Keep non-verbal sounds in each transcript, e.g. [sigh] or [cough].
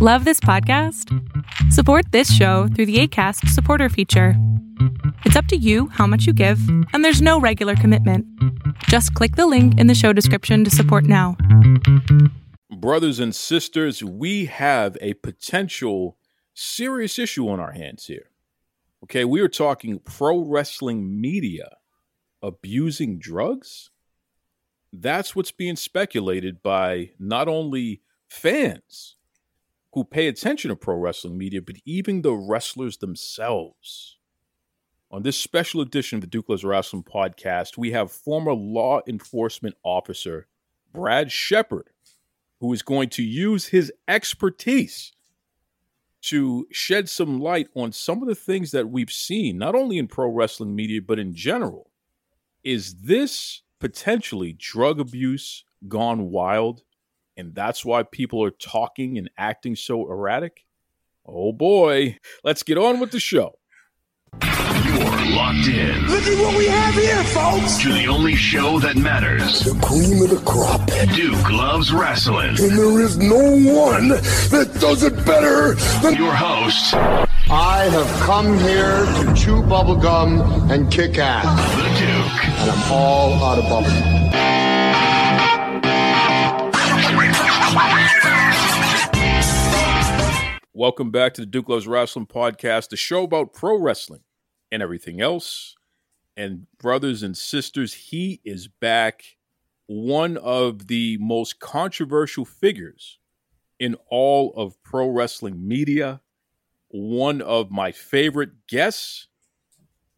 Love this podcast? Support this show through the ACAST supporter feature. It's up to you how much you give, and there's no regular commitment. Just click the link in the show description to support now. Brothers and sisters, we have a potential serious issue on our hands here. Okay, we are talking pro wrestling media abusing drugs. That's what's being speculated by not only fans who pay attention to pro wrestling media, but even the wrestlers themselves. On this special edition of the Duke Loves Rasslin podcast, we have former law enforcement officer Brad Shepard, who is going to use his expertise to shed some light on some of the things that we've seen, not only in pro wrestling media, but in general. Is this potentially drug abuse gone wild? And that's why people are talking and acting so erratic? Oh boy, let's get on with the show. You're locked in. Look at what we have here, folks. To the only show that matters. The cream of the crop. Duke loves Rasslin. And there is no one that does it better than your host. I have come here to chew bubblegum and kick ass. The Duke. And I'm all out of bubblegum. Welcome back to the Duke Loves Rasslin podcast, the show about pro wrestling and everything else. And brothers and sisters, he is back. One of the most controversial figures in all of pro wrestling media. One of my favorite guests.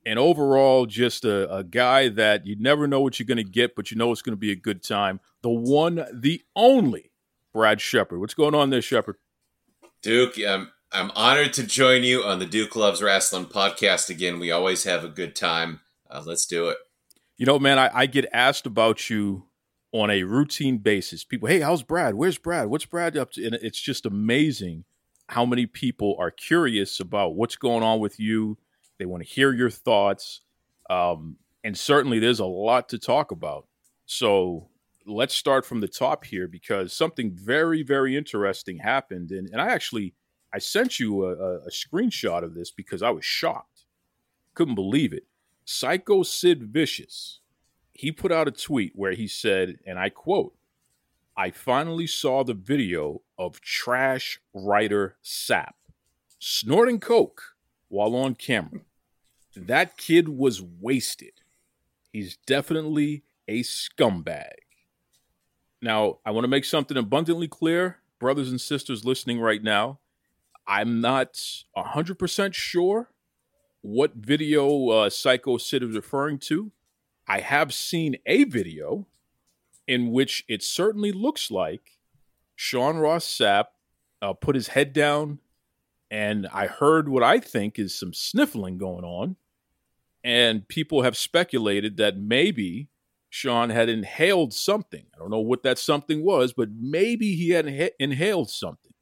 And overall, just a, a guy that you never know what you're going to get, but you know it's going to be a good time. The one, the only Brad Shepard. What's going on there, Shepard? Duke, I'm I'm honored to join you on the Duke Loves Rasslin podcast again. We always have a good time. Uh, let's do it. You know, man, I, I get asked about you on a routine basis. People, hey, how's Brad? Where's Brad? What's Brad up to? And it's just amazing how many people are curious about what's going on with you. They want to hear your thoughts. Um, and certainly there's a lot to talk about. So let's start from the top here because something very, very interesting happened. And, and I actually I sent you a, a, screenshot of this because I was shocked. Couldn't believe it. Psycho Sid Vicious, he put out a tweet where he said, and I quote, I finally saw the video of trash writer Sapp snorting coke while on camera. That kid was wasted. He's definitely a scumbag. Now, I want to make something abundantly clear, brothers and sisters listening right now. I'm not 100% sure what video uh, Psycho Sid is referring to. I have seen a video in which it certainly looks like Sean Ross Sapp uh, put his head down, and I heard what I think is some sniffling going on. And people have speculated that maybe Sean had inhaled something. I don't know what that something was, but maybe he had inha- inhaled something.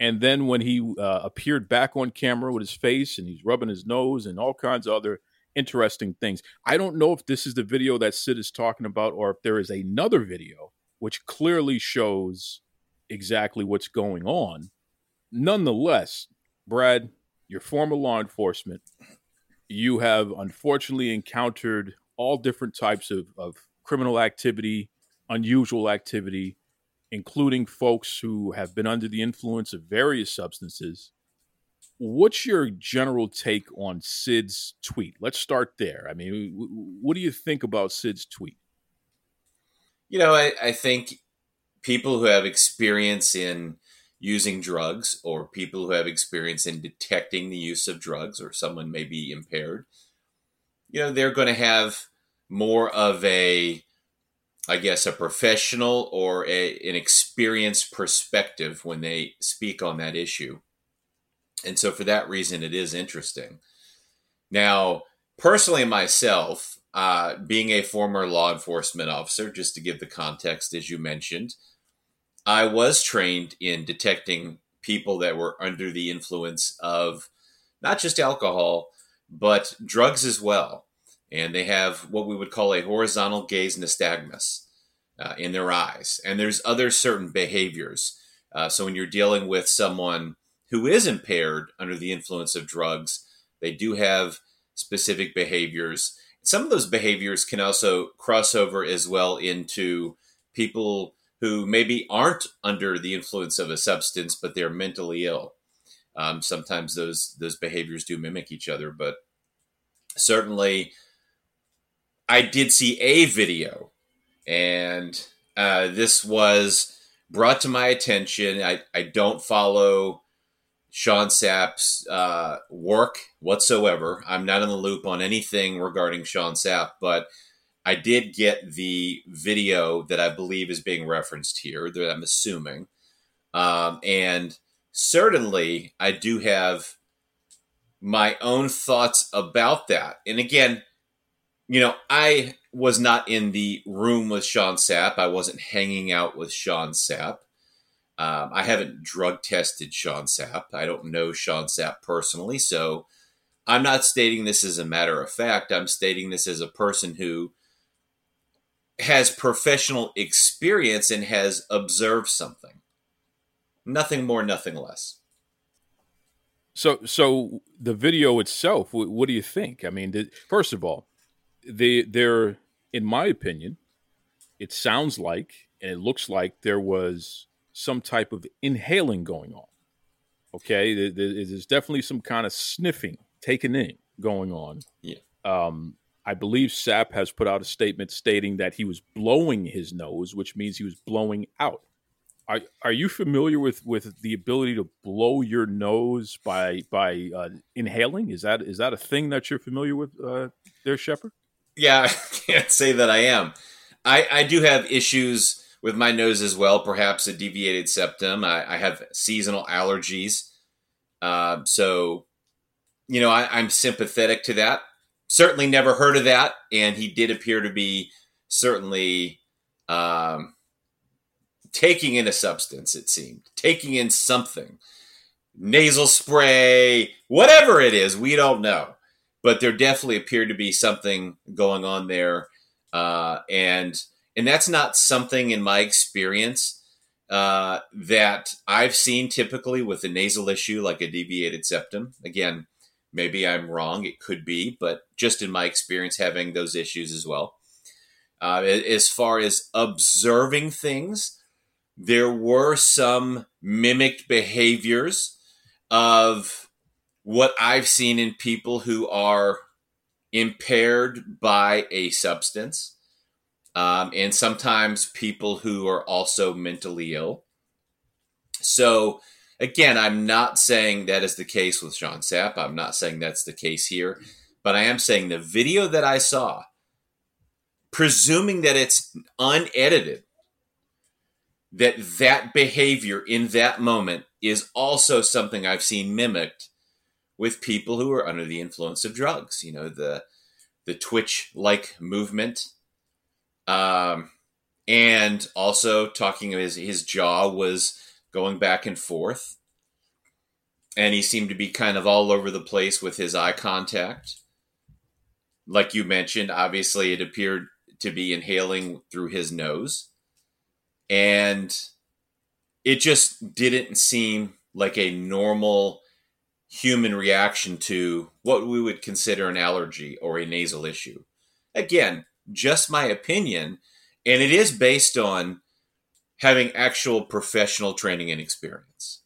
And then when he uh, appeared back on camera with his face and he's rubbing his nose and all kinds of other interesting things. I don't know if this is the video that Sid is talking about or if there is another video which clearly shows exactly what's going on. Nonetheless, Brad, your former law enforcement, you have unfortunately encountered all different types of, of criminal activity, unusual activity, including folks who have been under the influence of various substances. What's your general take on Sid's tweet? Let's start there. I mean, what do you think about Sid's tweet? You know, I, I think people who have experience in using drugs or people who have experience in detecting the use of drugs or someone may be impaired, you know, they're going to have more of a I guess, a professional or a, an experienced perspective when they speak on that issue. And so, for that reason, it is interesting. Now, personally, myself, uh, being a former law enforcement officer, just to give the context, as you mentioned, I was trained in detecting people that were under the influence of not just alcohol, but drugs as well and they have what we would call a horizontal gaze nystagmus uh, in their eyes. And there's other certain behaviors Uh, so when you're dealing with someone who is impaired under the influence of drugs, they do have specific behaviors. Some of those behaviors can also cross over as well into people who maybe aren't under the influence of a substance, but they're mentally ill. Um, sometimes those those behaviors do mimic each other, but certainly, I did see a video, and uh, this was brought to my attention. I, I don't follow Sean Sapp's uh, work whatsoever. I'm not in the loop on anything regarding Sean Sapp, but I did get the video that I believe is being referenced here, that I'm assuming. Um, and certainly, I do have my own thoughts about that. And again, you know, I was not in the room with Sean Sapp. I wasn't hanging out with Sean Sapp. Um, I haven't drug tested Sean Sapp. I don't know Sean Sapp personally, so I'm not stating this as a matter of fact. I'm stating this as a person who has professional experience and has observed something. Nothing more, nothing less. So, so the video itself, what, do you think? I mean, the, first of all, they they're in my opinion, it sounds like and it looks like there was some type of inhaling going on. Okay, there's definitely some kind of sniffing, taken in going on. Yeah. Um, I believe Sapp has put out a statement stating that he was blowing his nose, which means he was blowing out. Are are you familiar with with the ability to blow your nose by by uh, inhaling? Is that is that a thing that you're familiar with, uh, there, Shepard? Yeah, [laughs] I can't say that I am. I I do have issues with my nose as well. Perhaps a deviated septum. I, I have seasonal allergies, uh, so you know I, I'm sympathetic to that. Certainly never heard of that, and he did appear to be certainly. Um, taking in a substance, it seemed, taking in something, nasal spray, whatever it is, we don't know. But there definitely appeared to be something going on there, uh, and and that's not something in my experience uh, that I've seen typically with a nasal issue like a deviated septum. Again, maybe I'm wrong; it could be, but just in my experience, having those issues as well. Uh, as far as observing things, there were some mimicked behaviors of what I've seen in people who are impaired by a substance, um, and sometimes people who are also mentally ill. So, again, I'm not saying that is the case with Sean Sapp. I'm not saying that's the case here, but I am saying the video that I saw, presuming that it's unedited, that that behavior in that moment is also something I've seen mimicked with people who are under the influence of drugs. You know, the the twitch like movement, um, and also talking his his jaw was going back and forth, and he seemed to be kind of all over the place with his eye contact. Like you mentioned, obviously it appeared to be inhaling through his nose and it just didn't seem like a normal human reaction to what we would consider an allergy or a nasal issue. Again, just my opinion, and it is based on having actual professional training and experience.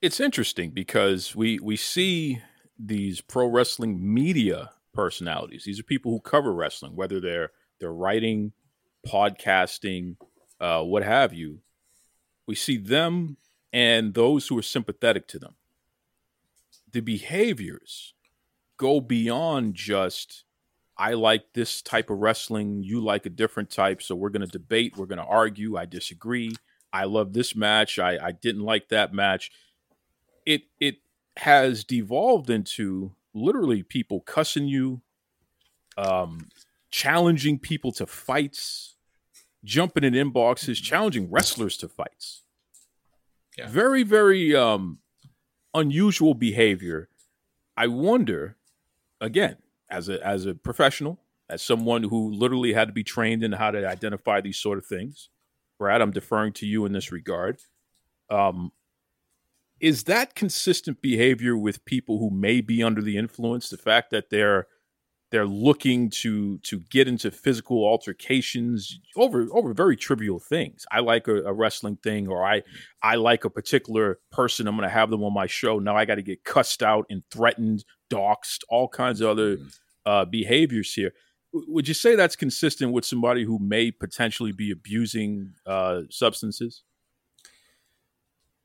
It's interesting because we we see these pro wrestling media personalities. These are people who cover wrestling, whether they're they're writing podcasting, uh, what have you, we see them and those who are sympathetic to them. The behaviors go beyond just, I like this type of wrestling, you like a different type, so we're going to debate, we're going to argue, I disagree. I love this match, I, I didn't like that match. It it has devolved into literally people cussing you, um, challenging people to fights, jumping in inboxes, challenging wrestlers to fights. Yeah. Very, very um, unusual behavior. I wonder, again, as a as a professional, as someone who literally had to be trained in how to identify these sort of things, Brad, I'm deferring to you in this regard. Um, is that consistent behavior with people who may be under the influence? The fact that they're they're looking to to get into physical altercations over over very trivial things. I like a, a wrestling thing, or I I like a particular person. I'm going to have them on my show. Now I got to get cussed out and threatened, doxxed, all kinds of other mm-hmm. uh, behaviors here. would you say that's consistent with somebody who may potentially be abusing uh, substances?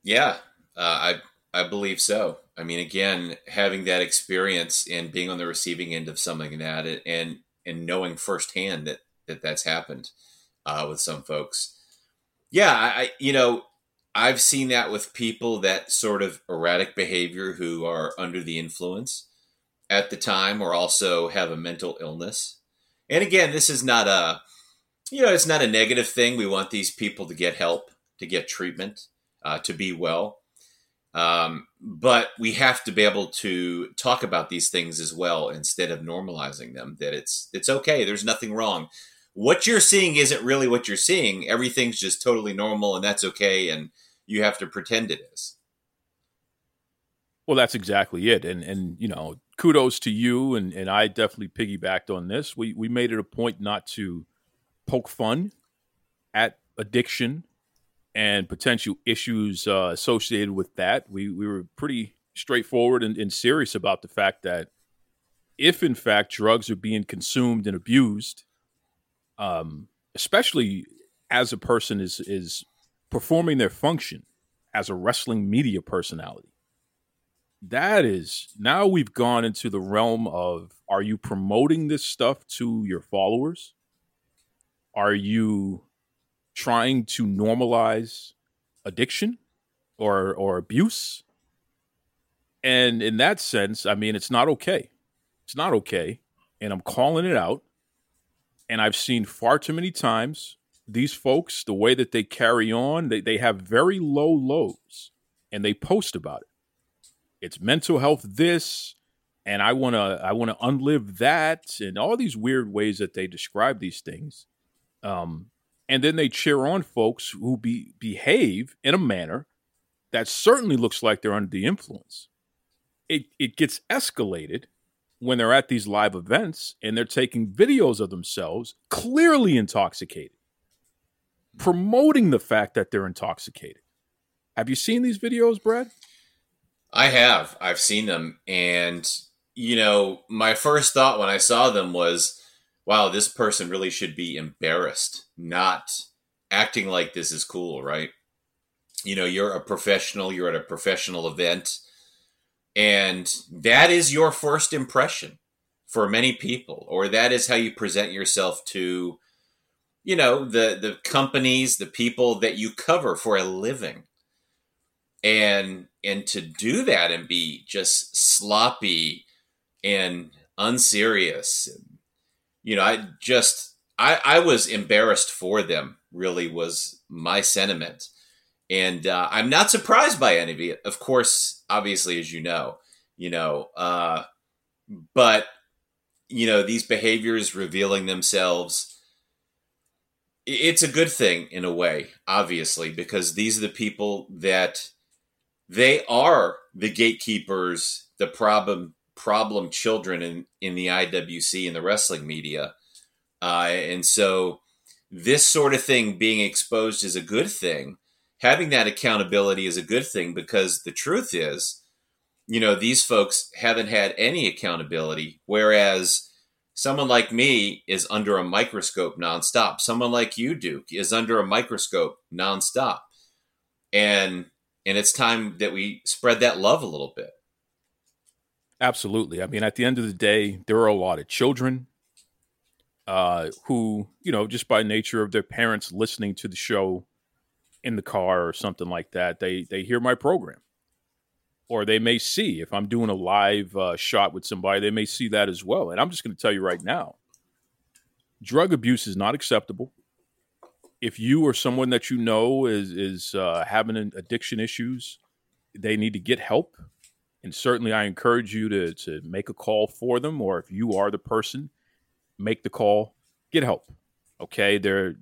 Yeah, uh, I I believe so. I mean, again, having that experience and being on the receiving end of something like that, and and knowing firsthand that that that's happened uh, with some folks. Yeah, I you know I've seen that with people that sort of erratic behavior who are under the influence at the time, or also have a mental illness. And again, this is not a you know it's not a negative thing. We want these people to get help, to get treatment, uh, to be well um, but we have to be able to talk about these things as well instead of normalizing them. That it's it's okay. There's nothing wrong. What you're seeing isn't really what you're seeing. Everything's just totally normal, and that's okay. And you have to pretend it is. Well, that's exactly it. And and you know, kudos to you. And and I definitely piggybacked on this. We we made it a point not to poke fun at addiction and potential issues uh, associated with that. We we were pretty straightforward and, and, serious about the fact that if in fact drugs are being consumed and abused, um, especially as a person is is performing their function as a wrestling media personality, that is now we've gone into the realm of are you promoting this stuff to your followers? Are you trying to normalize addiction or or abuse. And in that sense, I mean, it's not okay. It's not okay. And I'm calling it out. And I've seen far too many times these folks, the way that they carry on, they, they have very low lows and they post about it. It's mental health this, and I wanna I wanna unlive that, and all these weird ways that they describe these things. Um, and then they cheer on folks who be, behave in a manner that certainly looks like they're under the influence. It it gets escalated when they're at these live events and they're taking videos of themselves clearly intoxicated, promoting the fact that they're intoxicated. Have you seen these videos, Brad? I have. I've seen them. And, you know, my first thought when I saw them was, wow, this person really should be embarrassed, not acting like this is cool, right? You know, you're a professional, you're at a professional event, and that is your first impression for many people, or that is how you present yourself to, you know, the the companies, the people that you cover for a living. And and to do that and be just sloppy and unserious and you know, I just I I was embarrassed for them. Really, was my sentiment, and uh, I'm not surprised by any of it. Of course, obviously, as you know, you know, uh, but you know, these behaviors revealing themselves. It's a good thing in a way, obviously, because these are the people that they are the gatekeepers, the problem problem children in in the IWC and the wrestling media, uh, and so this sort of thing being exposed is a good thing. Having that accountability is a good thing because the truth is, you know, these folks haven't had any accountability, whereas someone like me is under a microscope nonstop. Someone like you, Duke, is under a microscope nonstop, and and it's time that we spread that love a little bit. Absolutely. I mean, at the end of the day, there are a lot of children uh, who, you know, just by nature of their parents listening to the show in the car or something like that, they they hear my program, or they may see if I'm doing a live uh, shot with somebody, they may see that as well. And I'm just going to tell you right now, drug abuse is not acceptable. If you or someone that you know is is uh, having addiction issues, they need to get help and certainly I encourage you to to make a call for them, or if you are the person, make the call, get help. Okay, there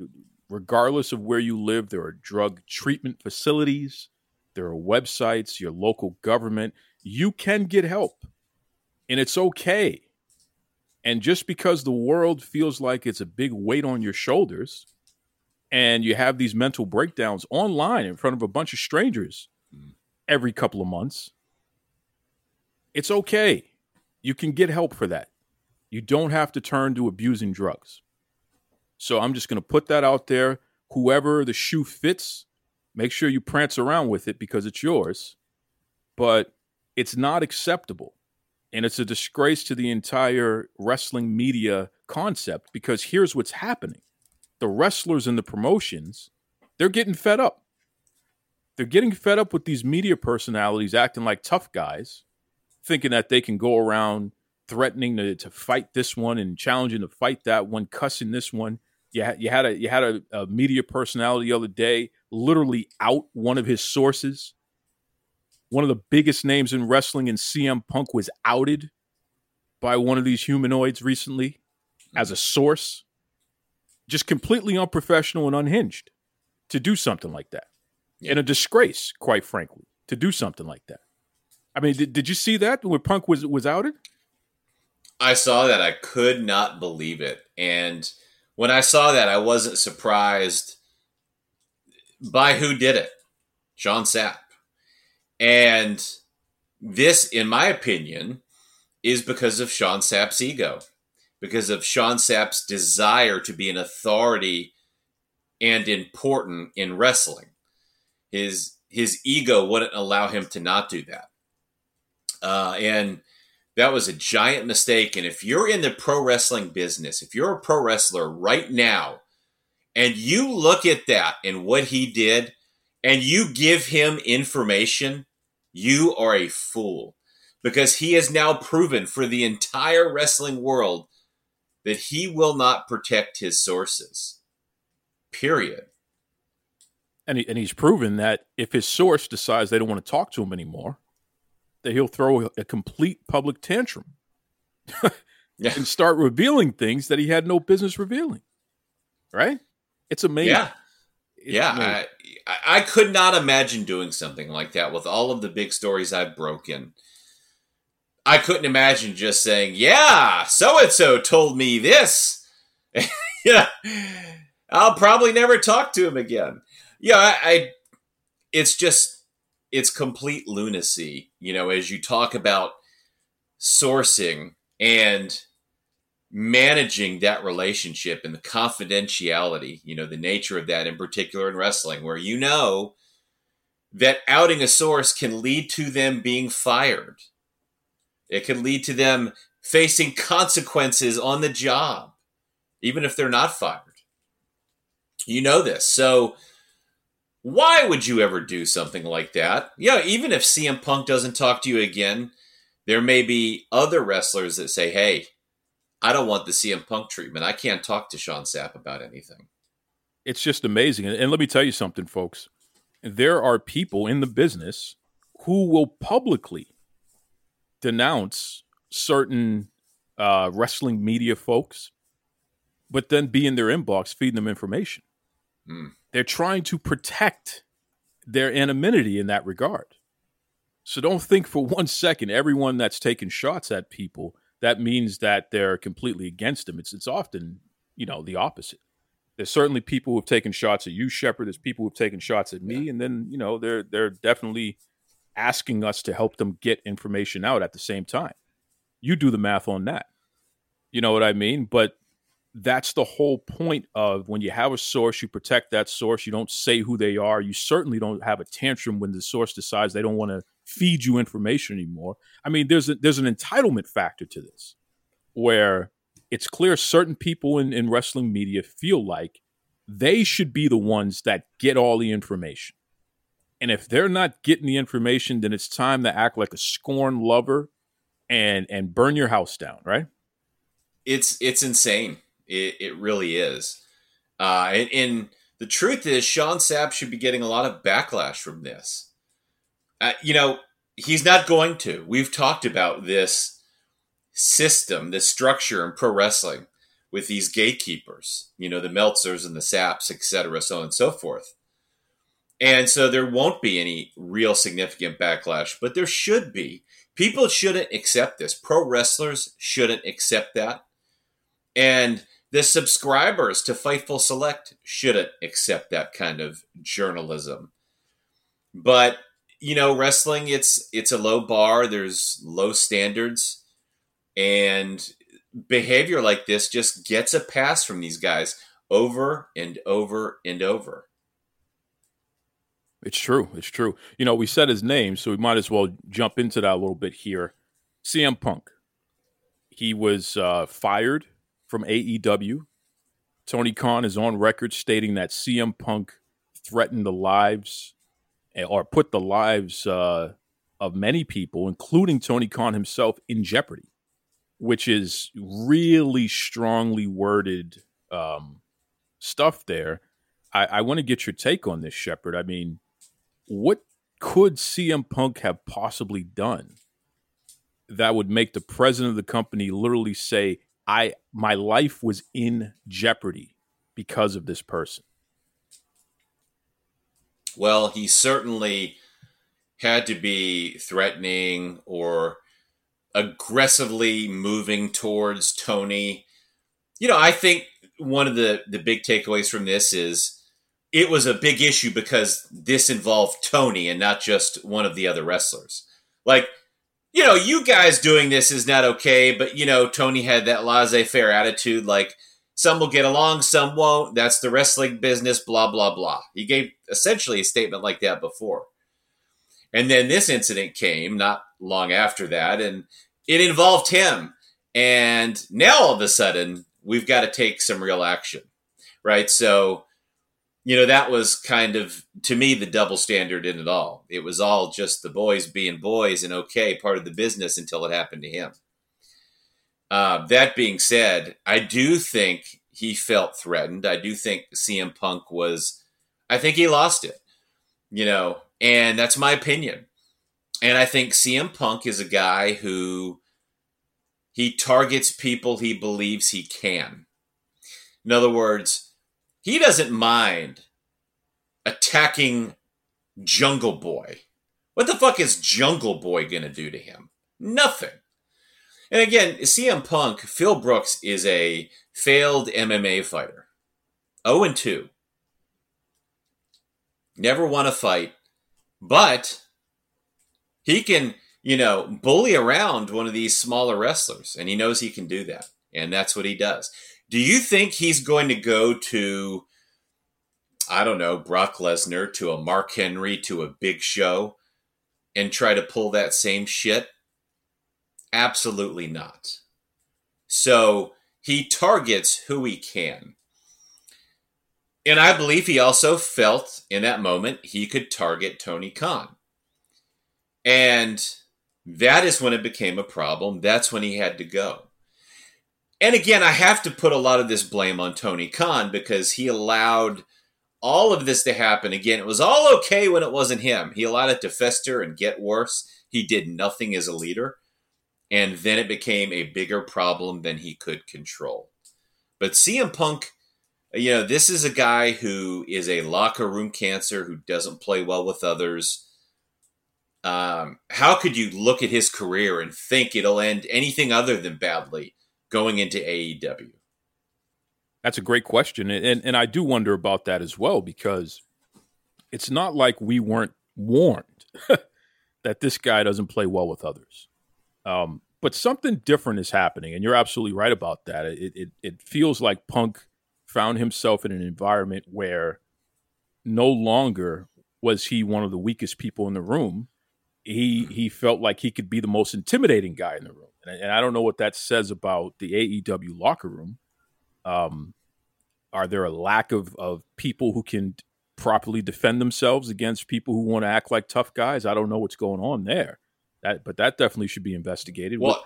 regardless of where you live, there are drug treatment facilities, there are websites, your local government. You can get help, and it's okay. And just because the world feels like it's a big weight on your shoulders, and you have these mental breakdowns online in front of a bunch of strangers mm. every couple of months, it's okay. You can get help for that. You don't have to turn to abusing drugs. So I'm just going to put that out there. Whoever the shoe fits, make sure you prance around with it because it's yours. But it's not acceptable. And it's a disgrace to the entire wrestling media concept because here's what's happening the wrestlers and the promotions, they're getting fed up. They're getting fed up with these media personalities acting like tough guys, thinking that they can go around threatening to, to fight this one and challenging to fight that one, cussing this one. You had, you had a you had a, a media personality the other day literally out one of his sources. One of the biggest names in wrestling and CM Punk was outed by one of these humanoids recently as a source just completely unprofessional and unhinged to do something like that. And a disgrace, quite frankly, to do something like that. I mean, did, did you see that when Punk was was outed? I saw that. I could not believe it. And when I saw that, I wasn't surprised by who did it Sean Sapp. And this, in my opinion, is because of Sean Sapp's ego, because of Sean Sapp's desire to be an authority and important in wrestling. His his ego wouldn't allow him to not do that. Uh, and that was a giant mistake. And if you're in the pro wrestling business, if you're a pro wrestler right now, and you look at that and what he did, and you give him information, you are a fool. Because he has now proven for the entire wrestling world that he will not protect his sources. Period. And, he, and he's proven that if his source decides they don't want to talk to him anymore, that he'll throw a, complete public tantrum [laughs] Yeah. and start revealing things that he had no business revealing. Right? It's amazing. Yeah. It's yeah, amazing. I, I I could not imagine doing something like that with all of the big stories I've broken. I couldn't imagine just saying, "Yeah, so and so told me this." [laughs] yeah, I'll probably never talk to him again. Yeah, I, I. It's just, it's complete lunacy. You know, as you talk about sourcing and managing that relationship and the confidentiality, you know, the nature of that in particular in wrestling, where you know that outing a source can lead to them being fired. It can lead to them facing consequences on the job, even if they're not fired. You know this. So, why would you ever do something like that? Yeah, even if CM Punk doesn't talk to you again, there may be other wrestlers that say, hey, I don't want the CM Punk treatment. I can't talk to Sean Sapp about anything. it's just amazing. And, let me tell you something, folks. There are people in the business who will publicly denounce certain uh, wrestling media folks, but then be in their inbox feeding them information. Hmm. They're trying to protect their anonymity in that regard. So don't think for one second everyone that's taking shots at people that means that they're completely against them. It's it's often you know the opposite. There's certainly people who have taken shots at you, Shepard. There's people who've taken shots at me, and then you know they're they're definitely asking us to help them get information out at the same time. You do the math on that. You know what I mean? But that's the whole point of when you have a source, you protect that source. You don't say who they are. You certainly don't have a tantrum when the source decides they don't want to feed you information anymore. I mean, there's a, there's an entitlement factor to this, where it's clear certain people in, in wrestling media feel like they should be the ones that get all the information. And if they're not getting the information, then it's time to act like a scorned lover and and burn your house down, right? It's it's insane. It, it really is. Uh, and, and the truth is, Sean Sapp should be getting a lot of backlash from this. Uh, you know, he's not going to. We've talked about this system, this structure in pro wrestling, with these gatekeepers, you know, the Meltzers and the Sapps, et cetera, so on and so forth. And so there won't be any real significant backlash, but there should be. People shouldn't accept this. Pro wrestlers shouldn't accept that. And the subscribers to Fightful Select shouldn't accept that kind of journalism. But you know, wrestling it's it's a low bar. There's low standards, and behavior like this just gets a pass from these guys over and over and over. It's true. It's true. You know, we said his name, so we might as well jump into that a little bit here. CM Punk. He was uh, fired from AEW. Tony Khan is on record stating that CM Punk threatened the lives eh, or put the lives uh, of many people, including Tony Khan himself, in jeopardy, which is really strongly worded um, stuff there. I, I want to get your take on this, Shepard. I mean, what could CM Punk have possibly done that would make the president of the company literally say, I my life was in jeopardy because of this person? Well, he certainly had to be threatening or aggressively moving towards Tony. You know, I think one of the the big takeaways from this is it was a big issue because this involved Tony and not just one of the other wrestlers. Like, you know, you guys doing this is not okay, but you know, Tony had that laissez faire attitude like some will get along, some won't. That's the wrestling business, blah, blah, blah. He gave essentially a statement like that before. And then this incident came not long after that, and it involved him. And now all of a sudden, we've got to take some real action, right? So, you know, that was kind of, to me, the double standard in it all. It was all just the boys being boys and okay, part of the business until it happened to him. Uh, that being said, I do think he felt threatened. I do think CM Punk was, I think he lost it, you know, and that's my opinion. And I think CM Punk is a guy who he targets people he believes he can. In other words, he doesn't mind attacking Jungle Boy. What the fuck is Jungle Boy going to do to him? Nothing. And again, CM Punk, Phil Brooks is a failed MMA fighter. 0 and 2. Never won a fight, but he can, you know, bully around one of these smaller wrestlers, and he knows he can do that. And that's what he does. Do you think he's going to go to, I don't know, Brock Lesnar, to a Mark Henry, to a Big Show, and try to pull that same shit? Absolutely not. So he targets who he can. And I believe he also felt in that moment he could target Tony Khan. And that is when it became a problem. That's when he had to go. And again, I have to put a lot of this blame on Tony Khan because he allowed all of this to happen. Again, it was all okay when it wasn't him. He allowed it to fester and get worse. He did nothing as a leader. And then it became a bigger problem than he could control. But CM Punk, you know, this is a guy who is a locker room cancer who doesn't play well with others. Um, how could you look at his career and think it'll end anything other than badly? Going into AEW? That's a great question. And, and I do wonder about that as well because it's not like we weren't warned [laughs] that this guy doesn't play well with others. Um, but something different is happening, and you're absolutely right about that. It, it, it feels like Punk found himself in an environment where no longer was he one of the weakest people in the room. He he felt like he could be the most intimidating guy in the room and, and I don't know what that says about the AEW locker room. Um, are there a lack of of people who can properly defend themselves against people who want to act like tough guys? I don't know what's going on there. That, but that definitely should be investigated. Well,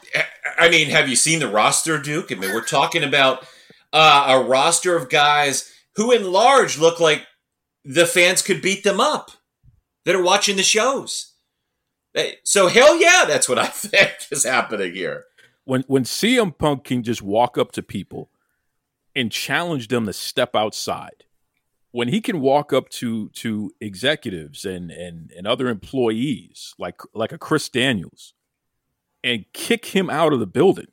I mean, have you seen the roster, Duke? I mean, we're talking about uh, a roster of guys who, in large, look like the fans could beat them up that are watching the shows. So hell yeah, that's what I [laughs] think is happening here. When when CM Punk can just walk up to people and challenge them to step outside. When he can walk up to to executives and and and other employees like like a Chris Daniels and kick him out of the building.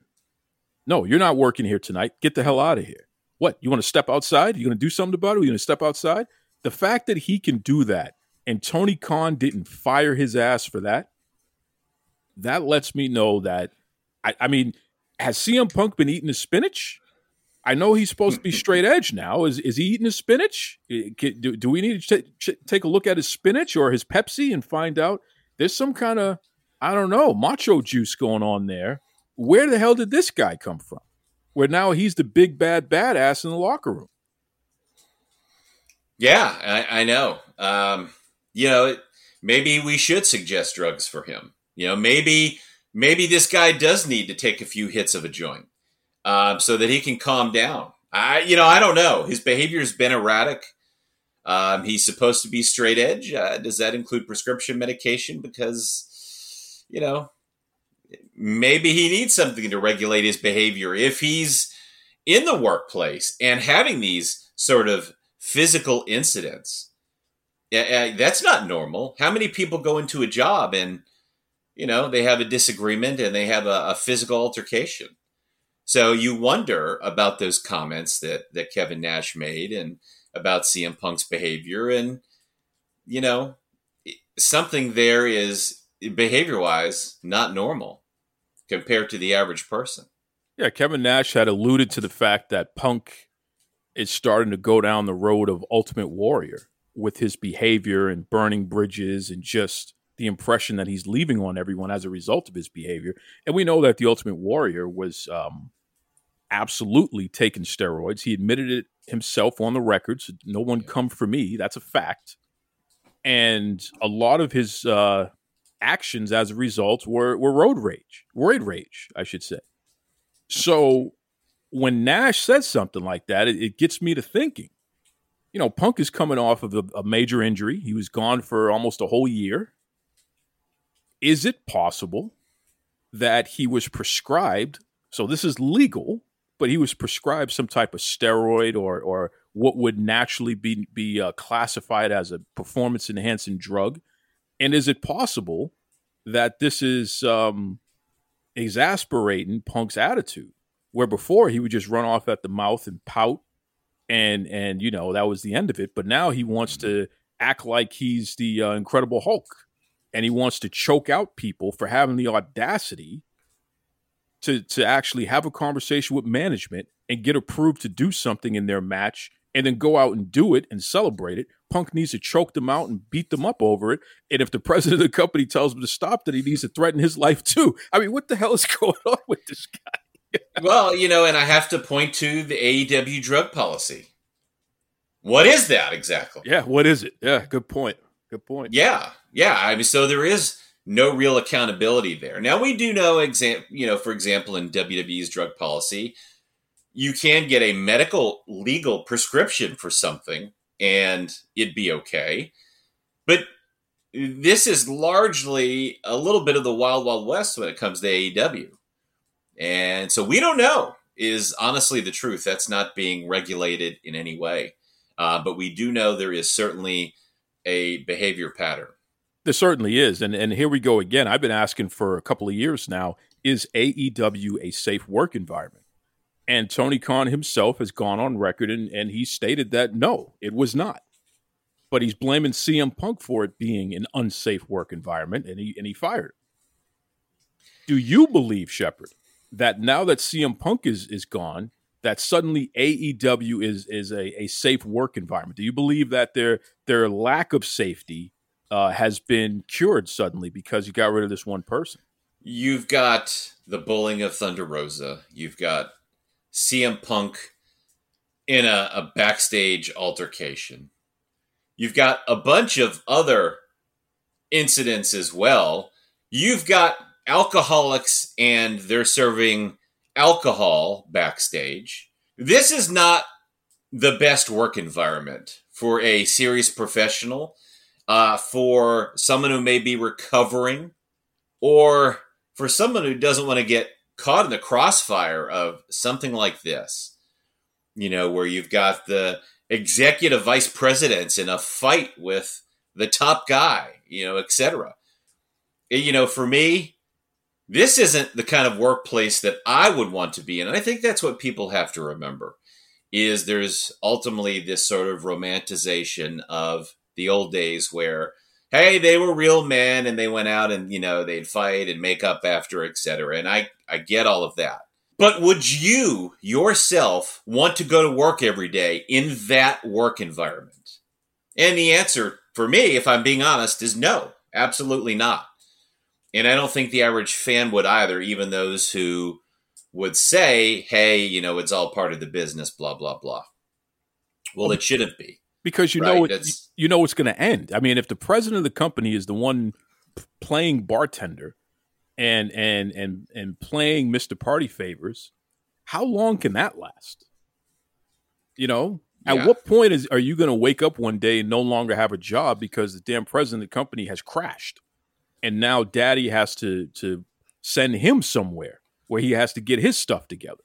No, you're not working here tonight. Get the hell out of here. What? You want to step outside? You going to do something about it? You going to step outside? The fact that he can do that and Tony Khan didn't fire his ass for that, that lets me know that I, I mean, has CM Punk been eating his spinach? I know he's supposed to be straight edge now. Is is he eating his spinach? Do, do we need to t- take a look at his spinach or his Pepsi and find out there's some kind of I don't know macho juice going on there? Where the hell did this guy come from? Where now he's the big bad badass in the locker room. Yeah, I, I know. Um, you know, maybe we should suggest drugs for him. You know, maybe maybe this guy does need to take a few hits of a joint um, so that he can calm down. I, you know, I don't know. His behavior's been erratic. Um, he's supposed to be straight edge. Uh, does that include prescription medication? Because, you know, maybe he needs something to regulate his behavior. If he's in the workplace and having these sort of physical incidents, yeah, that's not normal. How many people go into a job and you know, they have a disagreement and they have a, a physical altercation. So you wonder about those comments that that Kevin Nash made and about CM Punk's behavior, and you know, something there is behavior wise not normal compared to the average person. Yeah, Kevin Nash had alluded to the fact that Punk is starting to go down the road of Ultimate Warrior with his behavior and burning bridges and just the impression that he's leaving on everyone as a result of his behavior. And we know that the Ultimate Warrior was um, absolutely taking steroids. He admitted it himself on the record. So no one come for me. That's a fact. And a lot of his uh, actions as a result were, were road rage, roid rage, I should say. So when Nash says something like that, it, it gets me to thinking. You know, Punk is coming off of a, a major injury. He was gone for almost a whole year is it possible that he was prescribed? So this is legal, but he was prescribed some type of steroid or or what would naturally be be uh, classified as a performance enhancing drug. And is it possible that this is um, exasperating Punk's attitude, where before he would just run off at the mouth and pout, and and you know that was the end of it. But now he wants to act like he's the uh, Incredible Hulk and he wants to choke out people for having the audacity to to actually have a conversation with management and get approved to do something in their match and then go out and do it and celebrate it. Punk needs to choke them out and beat them up over it. And if the president of the company tells him to stop, then he needs to threaten his life too. I mean, what the hell is [laughs] going on with this guy? well, you know, and I have to point to the AEW drug policy. What is that exactly? Yeah, what is it? Yeah, good point. Good point. Yeah, yeah. I mean, so there is no real accountability there. Now we do know, exam, you know, for example, in WWE's drug policy, you can get a medical legal prescription for something and it'd be okay. But this is largely a little bit of the wild wild west when it comes to AEW. And so we don't know is honestly the truth. That's not being regulated in any way. Uh, but we do know there is certainly a behavior pattern. There certainly is. And and here we go again. I've been asking for a couple of years now, is AEW a safe work environment? And Tony Khan himself has gone on record and, and he stated that no, it was not. But he's blaming CM Punk for it being an unsafe work environment and he and he fired. Do you believe, Shepard, that now that CM Punk is is gone, that suddenly AEW is is a, a safe work environment? Do you believe that their their lack of safety uh, has been cured suddenly because you got rid of this one person? You've got the bullying of Thunder Rosa. You've got CM Punk in a, a backstage altercation. You've got a bunch of other incidents as well. You've got alcoholics and they're serving alcohol backstage. This is not the best work environment for a serious professional, uh, for someone who may be recovering, or for someone who doesn't want to get caught in the crossfire of something like this. you know, where you've got the executive vice presidents in a fight with the top guy, you know, etc. You know, for me, this isn't the kind of workplace that I would want to be in. And I think that's what people have to remember is there's ultimately this sort of romanticization of the old days where hey, they were real men and they went out and, you know, they'd fight and make up after, etc. And I, I get all of that. But would you yourself want to go to work every day in that work environment? And the answer for me, if I'm being honest, is no, absolutely not. And I don't think the average fan would either, even those who would say, hey, you know, it's all part of the business, blah, blah, blah. Well, it shouldn't be because you right, know it, you know it's going to end. I mean, if the president of the company is the one playing bartender and and and and playing Mr. Party favors, how long can that last? You know, at what point is are you going to wake up one day and no longer have a job because the damn president of the company has crashed, and now Daddy has to to send him somewhere where he has to get his stuff together,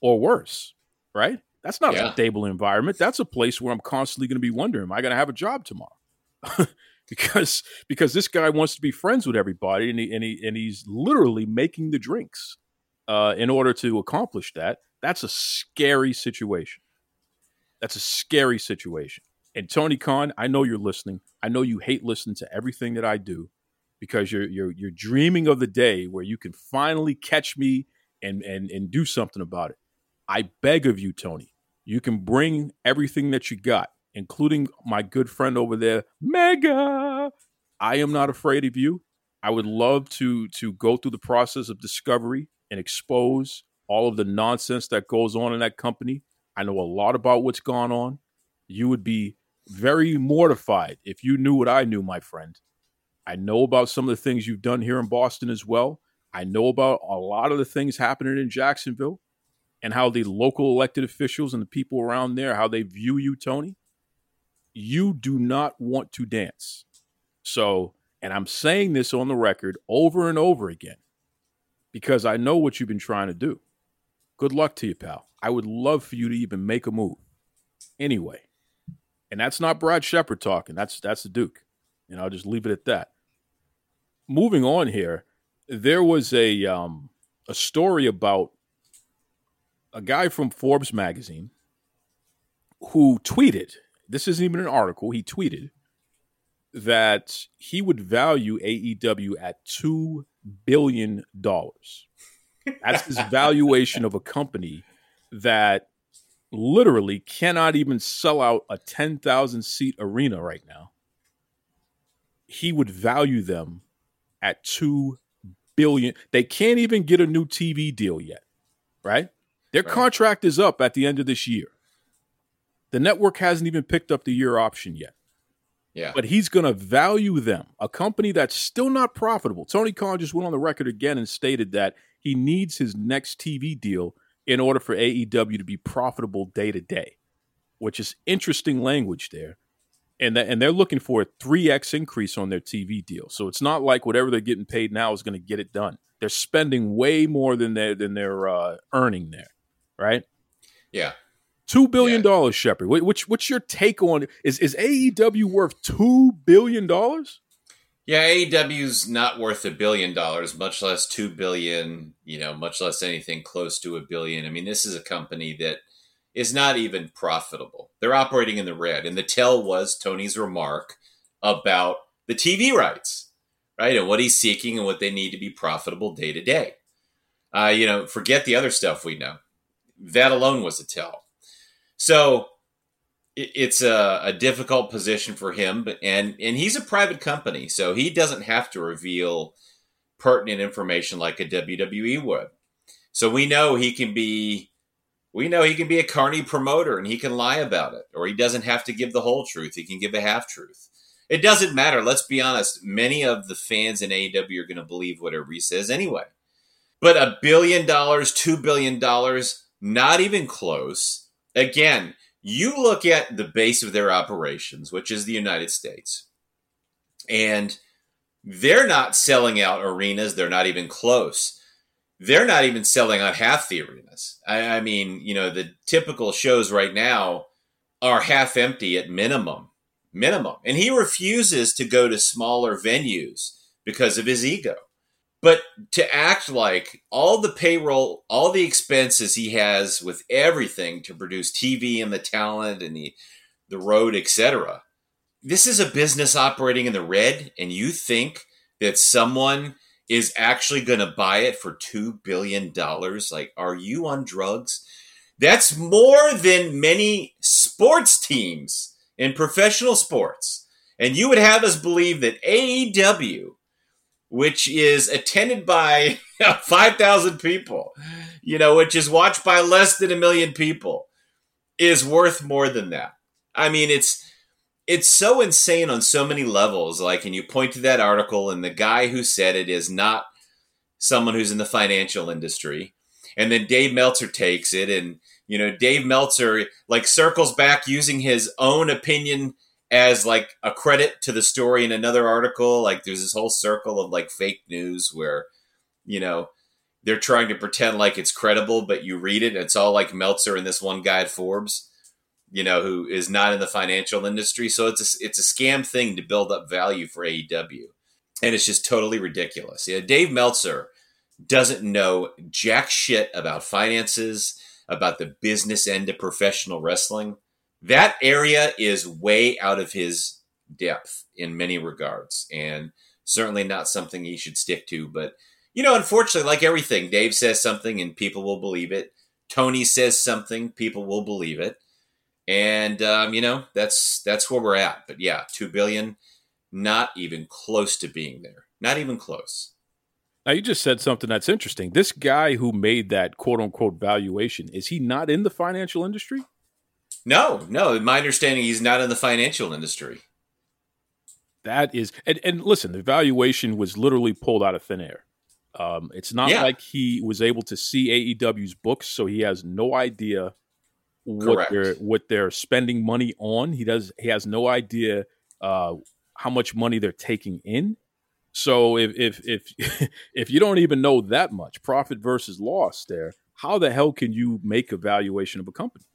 or worse, right? That's not yeah. a stable environment. That's a place where I'm constantly going to be wondering, am I going to have a job tomorrow? [laughs] because because this guy wants to be friends with everybody, and he and he and he's literally making the drinks uh, in order to accomplish that. That's a scary situation. That's a scary situation. And Tony Khan, I know you're listening. I know you hate listening to everything that I do because you're you're you're dreaming of the day where you can finally catch me and and and do something about it. I beg of you, Tony, you can bring everything that you got, including my good friend over there, Megha. I am not afraid of you. I would love to to go through the process of discovery and expose all of the nonsense that goes on in that company. I know a lot about what's gone on. You would be very mortified if you knew what I knew, my friend. I know about some of the things you've done here in Boston as well. I know about a lot of the things happening in Jacksonville and how the local elected officials and the people around there how they view you tony you do not want to dance. So and i'm saying this on the record over and over again because i know what you've been trying to do. Good luck to you pal. I would love for you to even make a move. Anyway and that's not brad shepard talking. That's that's the duke. And i'll just leave it at that. Moving on here there was a um a story about a guy from Forbes magazine who tweeted, this isn't even an article, he tweeted that he would value AEW at $2 billion. That's his [laughs] valuation of a company that literally cannot even sell out a 10,000 seat arena right now. He would value them at 2 billion. They can't even get a new TV deal yet, right? Their right. contract is up at the end of this year. The network hasn't even picked up the year option yet. Yeah. But he's going to value them, a company that's still not profitable. Tony Khan just went on the record again and stated that he needs his next TV deal in order for AEW to be profitable day to day, which is interesting language there. And that, and they're looking for a 3x increase on their TV deal. So it's not like whatever they're getting paid now is going to get it done. They're spending way more than they than they're uh, earning there right? Yeah. Two billion dollars, yeah. Shepard. Which what's your take on is is AEW worth two billion dollars? Yeah, AEW's not worth a billion dollars, much less two billion. You know, much less anything close to a billion. I mean, this is a company that is not even profitable. They're operating in the red, and the tell was Tony's remark about the TV rights, right, and what he's seeking and what they need to be profitable day to day. Uh, you know, forget the other stuff we know that alone was a tell. So it's a, a, difficult position for him, but and and he's a private company, so he doesn't have to reveal pertinent information like a WWE would. So we know he can be we know he can be a carny promoter and he can lie about it, or he doesn't have to give the whole truth. He can give a half truth. It doesn't matter. Let's be honest. Many of the fans in AEW are going to believe whatever he says anyway. But a billion dollars, two billion dollars, not even close. Again, you look at the base of their operations, which is the United States, and they're not selling out arenas. They're not even close. they're not even selling out half the arenas. I, I mean, you know, the typical shows right now are half empty at minimum, minimum. And he refuses to go to smaller venues because of his ego. But to act like all the payroll, all the expenses he has with everything to produce TV and the talent and the the road, etc. This is a business operating in the red, and you think that someone is actually going to buy it for $2 billion. Like, are you on drugs? That's more than many sports teams in professional sports. And you would have us believe that AEW, which is attended by [laughs] 5,000 people, you know, which is watched by less than a million people, is worth more than that. I mean, it's it's so insane on so many levels. Like, and you point to that article, and the guy who said it is not someone who's in the financial industry. And then Dave Meltzer takes it, and you know, Dave Meltzer like circles back using his own opinion as like a credit to the story in another article. Like, there's this whole circle of like fake news where, you know, they're trying to pretend like it's credible, but you read it, it's all like Meltzer and this one guy at Forbes you know, who is not in the financial industry. So it's a, it's a scam thing to build up value for AEW. And it's just totally ridiculous. Yeah, Dave Meltzer doesn't know jack shit about finances, about the business end of professional wrestling. That area is way out of his depth in many regards, and certainly not something he should stick to. But, you know, unfortunately, like everything, Dave says something and people will believe it. Tony says something, people will believe it and um, you know that's that's where we're at. But yeah, two billion, not even close to being there. Not even close. Now you just said something that's interesting. This guy who made that quote unquote valuation is he not in the financial industry? No, no. My understanding, he's not in the financial industry. That is, and, and listen, the valuation was literally pulled out of thin air. Um, it's not yeah. like he was able to see AEW's books, so he has no idea what Correct. they're what they're spending money on. He does he has no idea uh, how much money they're taking in. So if if if [laughs] if you don't even know that much profit versus loss there, how the hell can you make a valuation of a company?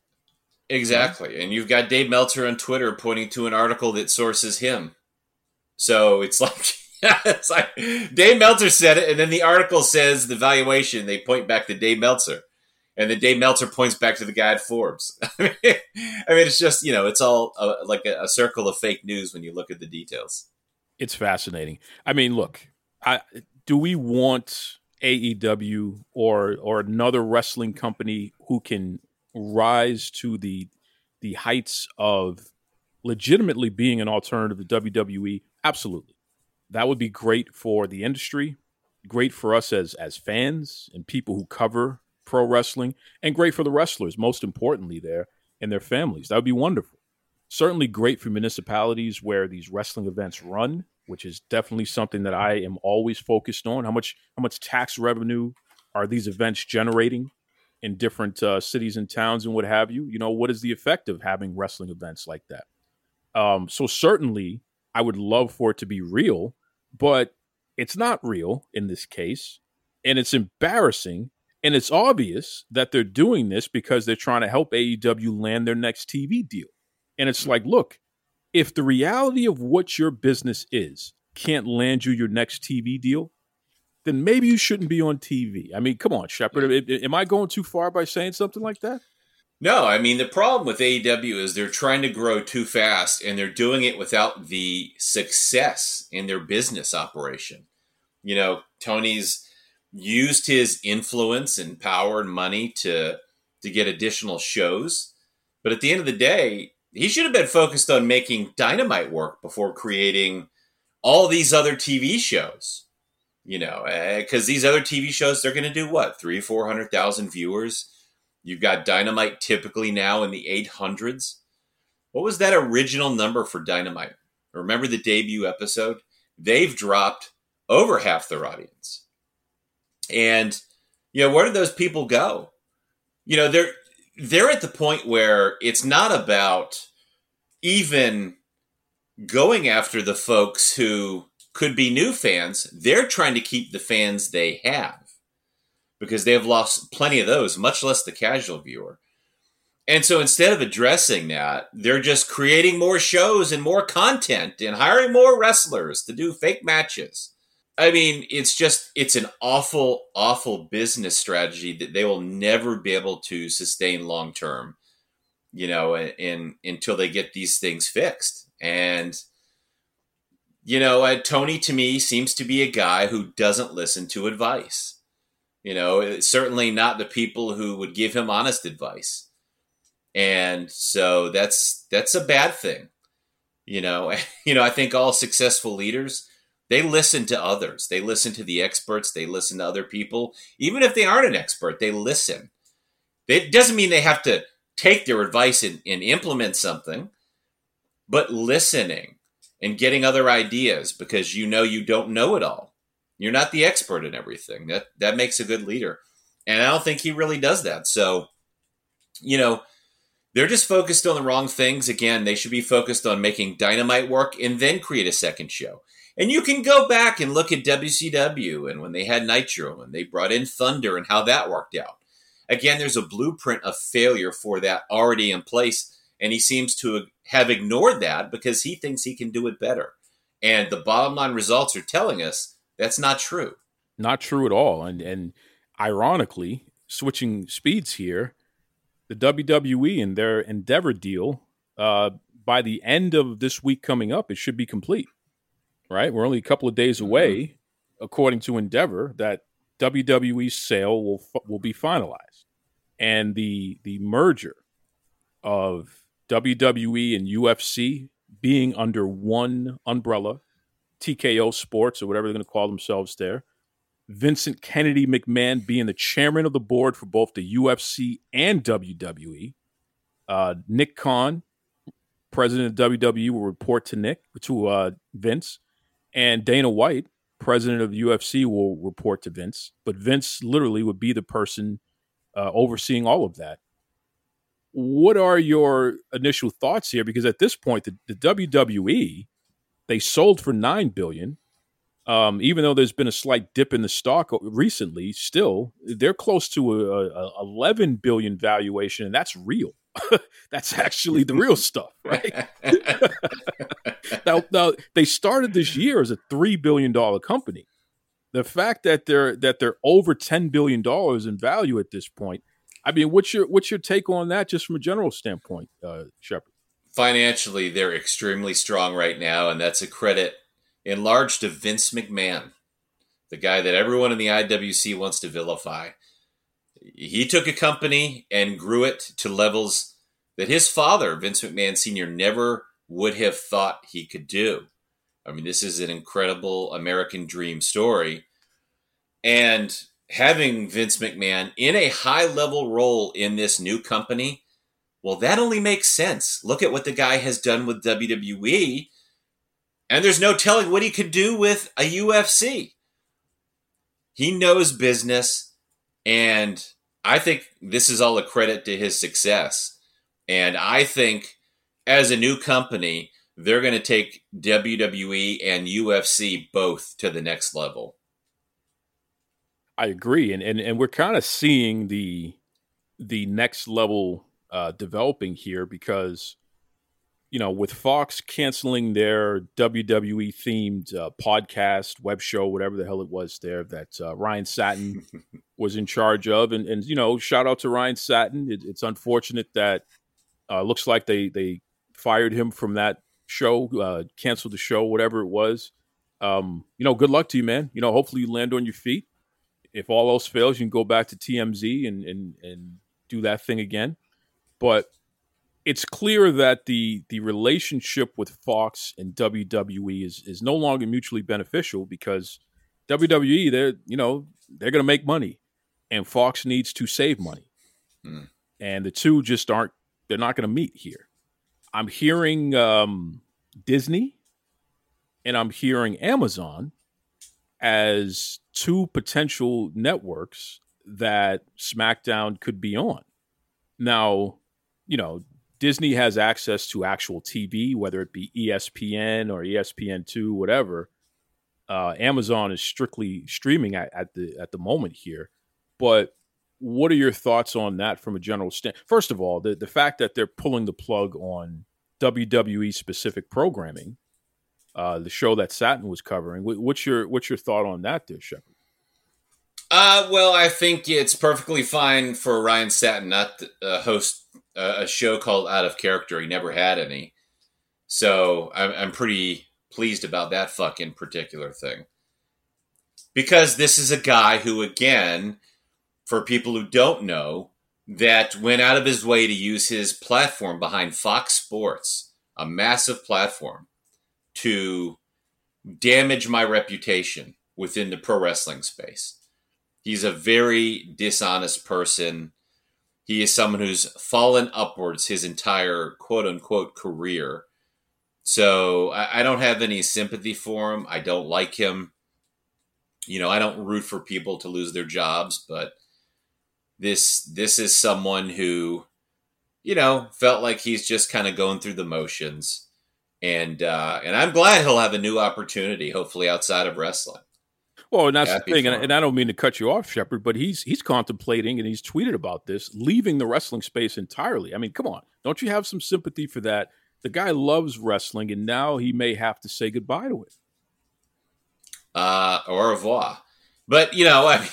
Exactly. And you've got Dave Meltzer on Twitter pointing to an article that sources him. So it's [laughs] like it's like Dave Meltzer said it, and then the article says the valuation. They point back to Dave Meltzer and then Dave Meltzer points back to the guy at Forbes. [laughs] I mean, it's just you know, it's all a, like a, a, circle of fake news when you look at the details. It's fascinating. I mean, look, I, do we want AEW or or another wrestling company who can rise to the the heights of legitimately being an alternative to WWE? Absolutely, that would be great for the industry, great for us as as fans and people who cover pro wrestling and great for the wrestlers, most importantly, there and their families. That would be wonderful. Certainly great for municipalities where these wrestling events run, which is definitely something that I am always focused on. How much how much tax revenue are these events generating in different uh, cities and towns and what have you? You know, what is the effect of having wrestling events like that? Um, so certainly, I would love for it to be real, but it's not real in this case, and it's embarrassing and it's obvious that they're doing this because they're trying to help AEW land their next TV deal. And it's like, look, if the reality of what your business is can't land you your next TV deal, then maybe you shouldn't be on TV. I mean, come on, Shepard. Am I going too far by saying something like that? No, I mean, the problem with AEW is they're trying to grow too fast and they're doing it without the success in their business operation. You know, Tony's used his influence and power and money to to get additional shows. But at the end of the day, he should have been focused on making Dynamite work before creating all these other TV shows. You know, because eh, these other TV shows they're going to do what three, four hundred thousand viewers. You've got Dynamite typically now in the eight hundreds. What was that original number for Dynamite? Remember the debut episode? They've dropped over half their audience. And you know, where do those people go? You know, they're they're at the point where it's not about even going after the folks who could be new fans. They're trying to keep the fans they have. because they have lost plenty of those, much less the casual viewer. And so instead of addressing that, they're just creating more shows and more content and hiring more wrestlers to do fake matches. I mean, it's just it's an awful awful business strategy that they will never be able to sustain long term. You know, in until they get these things fixed. And you know, uh, Tony to me seems to be a guy who doesn't listen to advice. You know, certainly not the people who would give him honest advice. And so that's that's a bad thing. You know [laughs] you know i think all successful leaders they listen to others. They listen to the experts. They listen to other people. Even if they aren't an expert they listen. It doesn't mean they have to take their advice and, and implement something but listening and getting other ideas because you know you don't know it all you're not the expert in everything that that makes a good leader and i don't think he really does that so you know they're just focused on the wrong things. Again, they should be focused on making dynamite work and then create a second show. And you can go back and look at WCW and when they had Nitro and they brought in Thunder and how that worked out. Again, there's a blueprint of failure for that already in place. And he seems to have ignored that because he thinks he can do it better. And the bottom line results are telling us that's not true. Not true at all. And and ironically, switching speeds here, the WWE and their Endeavor deal, uh, by the end of this week coming up, it should be complete. Right? We're only a couple of days mm-hmm. away, mm-hmm. according to Endeavor, that WWE sale will will be finalized, and the the merger of WWE and UFC being under one umbrella, TKO Sports or whatever they're going to call themselves there, Vincent Kennedy McMahon being the chairman of the board for both the UFC and WWE. Uh, Nick Khan, president of WWE, will report to Nick to uh, Vince, and Dana White, president of the UFC, will report to Vince. But Vince literally would be the person uh, overseeing all of that. What are your initial thoughts here? Because at this point, the, the WWE they sold for nine billion um, even though there's been a slight dip in the stock recently, still they're close to a, a 11 billion valuation, and that's real. [laughs] that's actually the real [laughs] stuff, right? [laughs] now, now they started this year as a three billion dollar company. The fact that they're that they're over ten billion dollars in value at this point, I mean, what's your what's your take on that, just from a general standpoint, uh, Shepard? Financially, they're extremely strong right now, and that's a credit enlarged to Vince McMahon, the guy that everyone in the IWC wants to vilify. He took a company and grew it to levels that his father, Vince McMahon Sr., never would have thought he could do. I mean, this is an incredible American dream story. And having Vince McMahon in a high level role in this new company, well, that only makes sense. Look at what the guy has done with WWE and there's no telling what he could do with a UFC. He knows business, and I think this is all a credit to his success. And I think as a new company, they're going to take WWE and UFC both to the next level. I agree, and and, and we're kind of seeing the the next level uh, developing here because you know, with Fox canceling their WWE themed uh, podcast, web show, whatever the hell it was there that uh, Ryan Satin [laughs] was in charge of, and and you know, shout out to Ryan Satin. It, it's unfortunate that uh, looks like they they fired him from that show, uh, canceled the show, whatever it was. Um, you know, good luck to you, man. You know, hopefully you land on your feet. If all else fails, you can go back to TMZ and and and do that thing again. But it's clear that the the relationship with Fox and WWE is is no longer mutually beneficial because WWE they're you know they're going to make money and Fox needs to save money. Mm. And the two just aren't they're not going to meet here. I'm hearing um, Disney and I'm hearing Amazon as two potential networks that SmackDown could be on. Now, you know, Disney has access to actual TV, whether it be ESPN or ESPN2, whatever. Uh, Amazon is strictly streaming at, at the at the moment here, but what are your thoughts on that from a general stand? First of all, the the fact that they're pulling the plug on WWE specific programming, uh, the show that Satin was covering. What's your what's your thought on that, there, Shepard? Uh, well, I think it's perfectly fine for Ryan Satin not to uh, host a, a show called Out of Character. He never had any, so I'm, I'm pretty pleased about that fucking particular thing. Because this is a guy who, again, for people who don't know, that went out of his way to use his platform behind Fox Sports, a massive platform, to damage my reputation within the pro wrestling space. He's a very dishonest person. He is someone who's fallen upwards his entire quote unquote career. So I, I don't have any sympathy for him. I don't like him. You know, I don't root for people to lose their jobs, but this this is someone who, you know, felt like he's just kind of going through the motions. And uh, and I'm glad he'll have a new opportunity, hopefully outside of wrestling. Well, and that's the thing, and, and I don't mean to cut you off, Shepard, but he's he's contemplating and he's tweeted about this, leaving the wrestling space entirely. I mean, come on, don't you have some sympathy for that? The guy loves wrestling, and now he may have to say goodbye to it. uh, au revoir. But you know, [laughs] I mean,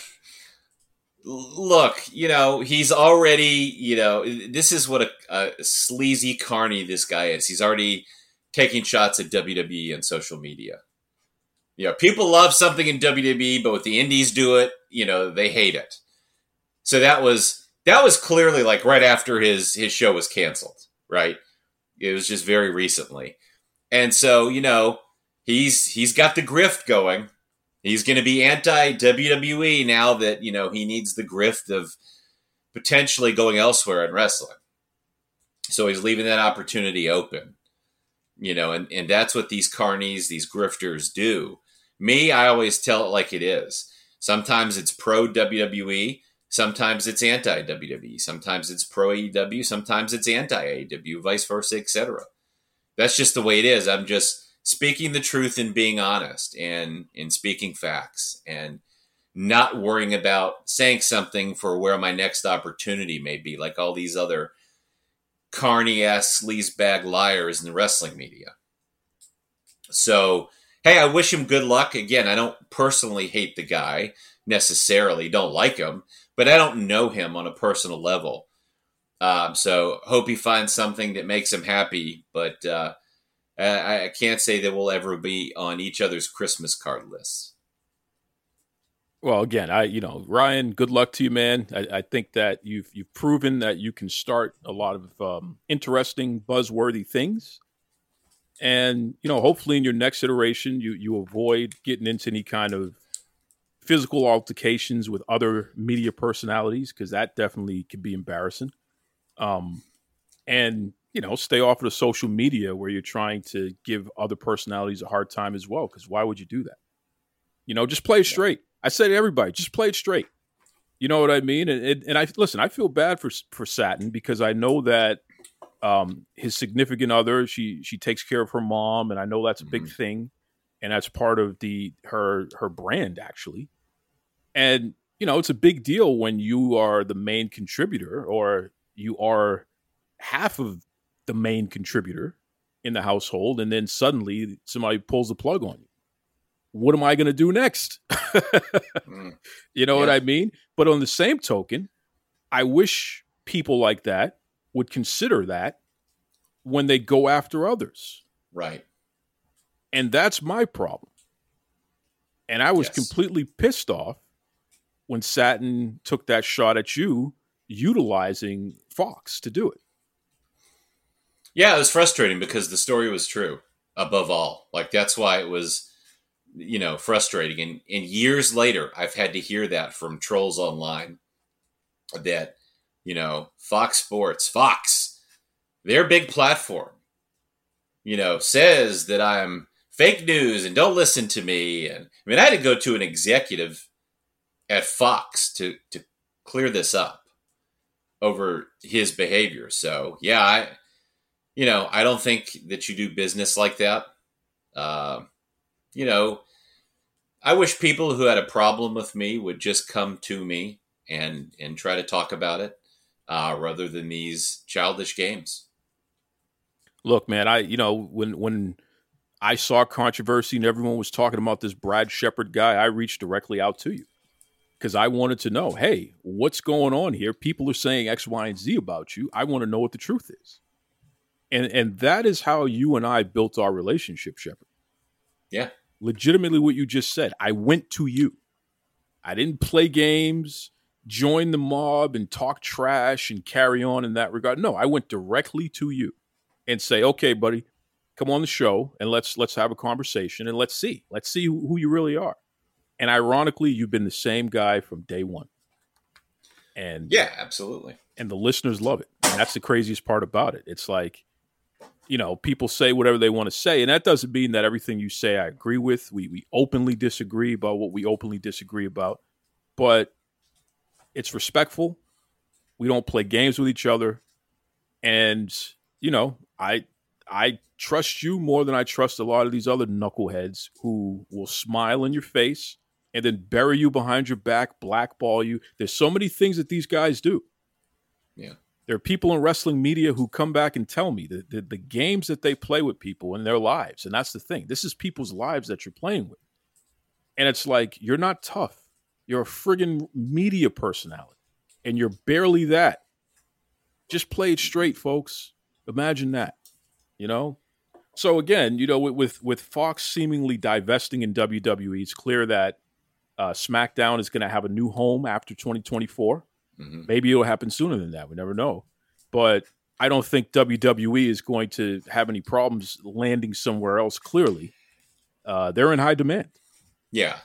look, you know, he's already, you know, this is what a, a sleazy carny this guy is. He's already taking shots at WWE and social media. You know, people love something in WWE, but when the indies do it, you know, they hate it. So that was that was clearly like right after his his show was canceled, right? It was just very recently. And so, you know, he's he's got the grift going. He's going to be anti WWE now that you know he needs the grift of potentially going elsewhere in wrestling. So he's leaving that opportunity open, you know, and and that's what these carnies, these grifters do. Me, I always tell it like it is. Sometimes it's pro WWE, sometimes it's anti WWE, sometimes it's pro AEW, sometimes it's anti AEW, vice versa, etc. That's just the way it is. I'm just speaking the truth and being honest and in speaking facts and not worrying about saying something for where my next opportunity may be, like all these other carny ass sleazebag liars in the wrestling media. So, hey, I wish him good luck. Again, I don't personally hate the guy necessarily, don't like him, but I don't know him on a personal level. Um, so, hope he finds something that makes him happy, but uh, I, I can't say that we'll ever be on each other's Christmas card lists. Well, again, I you know Ryan, good luck to you, man. I, I think that you've you've proven that you can start a lot of um, interesting, buzzworthy things, and you know hopefully in your next iteration you you avoid getting into any kind of physical altercations with other media personalities because that definitely can be embarrassing. Um, and you know stay off of the social media where you're trying to give other personalities a hard time as well because why would you do that? You know, just play it straight. I say to everybody, just play it straight. You know what I mean? And and, and I listen. I feel bad for for Satin because I know that um, his significant other she she takes care of her mom, and I know that's a big thing, and that's part of the her her brand actually. And you know, it's a big deal when you are the main contributor or you are half of the main contributor in the household, and then suddenly somebody pulls the plug on you what am I going to do next? Mm. [laughs] You know what I mean? But on the same token, I wish people like that would consider that when they go after others. Right. And that's my problem. And I was Yes. completely pissed off when Satin took that shot at you utilizing Fox to do it. Yeah, it was frustrating because the story was true above all. Like that's why it was, you know, frustrating. And and years later, I've had to hear that from trolls online that, you know, Fox Sports, Fox, their big platform, you know, says that I'm fake news and don't listen to me. And I mean, I had to go to an executive at Fox to to clear this up over his behavior. So yeah, I you know, I don't think that you do business like that. Uh, you know, I wish people who had a problem with me would just come to me and and try to talk about it uh, rather than these childish games. Look, man, I you know when when I saw controversy and everyone was talking about this Brad Shepard guy, I reached directly out to you because I wanted to know, hey, what's going on here? People are saying X, Y, and Z about you. I want to know what the truth is, and and that is how you and I built our relationship, Shepard. Yeah, legitimately, what you just said. I went to you. I didn't play games, join the mob, and talk trash and carry on in that regard. No, I went directly to you and say, okay, buddy, come on the show and let's let's have a conversation and let's see let's see who, who you really are and ironically you've been the same guy from day one and yeah absolutely and the listeners love it and that's the craziest part about it it's like you know people say whatever they want to say and that doesn't mean that everything you say i agree with we we openly disagree about what we openly disagree about but it's respectful we don't play games with each other and you know i i trust you more than I trust a lot of these other knuckleheads who will smile in your face and then bury you behind your back, blackball you. There's so many things that these guys do. Yeah. There are people in wrestling media who come back and tell me the, the, the games that they play with people in their lives. And that's the thing. This is people's lives that you're playing with. And it's like, you're not tough. You're a friggin' media personality. And you're barely that. Just play it straight, folks. Imagine that. You know, so again, you know, with with Fox seemingly divesting in WWE, it's clear that uh, SmackDown is going to have a new home after 2024. Mm-hmm. Maybe it'll happen sooner than that. We never know. But I don't think WWE is going to have any problems landing somewhere else. Clearly, uh, they're in high demand. Yeah,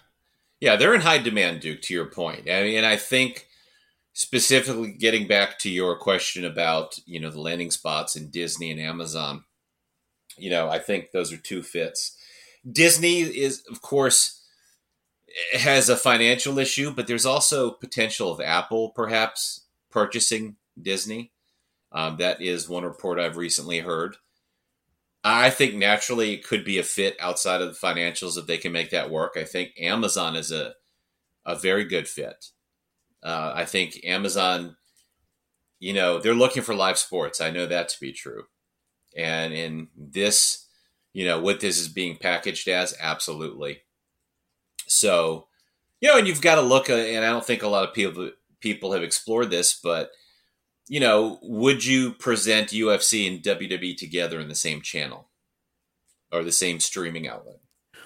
yeah, they're in high demand, Duke. To your point, I mean, and I think specifically getting back to your question about you know the landing spots in Disney and Amazon you know, I think those are two fits. Disney is, of course, has a financial issue, but there's also potential of Apple perhaps purchasing Disney. Um, that is one report I've recently heard. I think naturally it could be a fit outside of the financials if they can make that work. I think Amazon is a a very good fit. Uh, I think Amazon, you know, they're looking for live sports. I know that to be true. And in this, you know, what this is being packaged as, absolutely. So, you know, and you've got to look, at, and I don't think a lot of people people have explored this, but you know, would you present UFC and WWE together in the same channel or the same streaming outlet?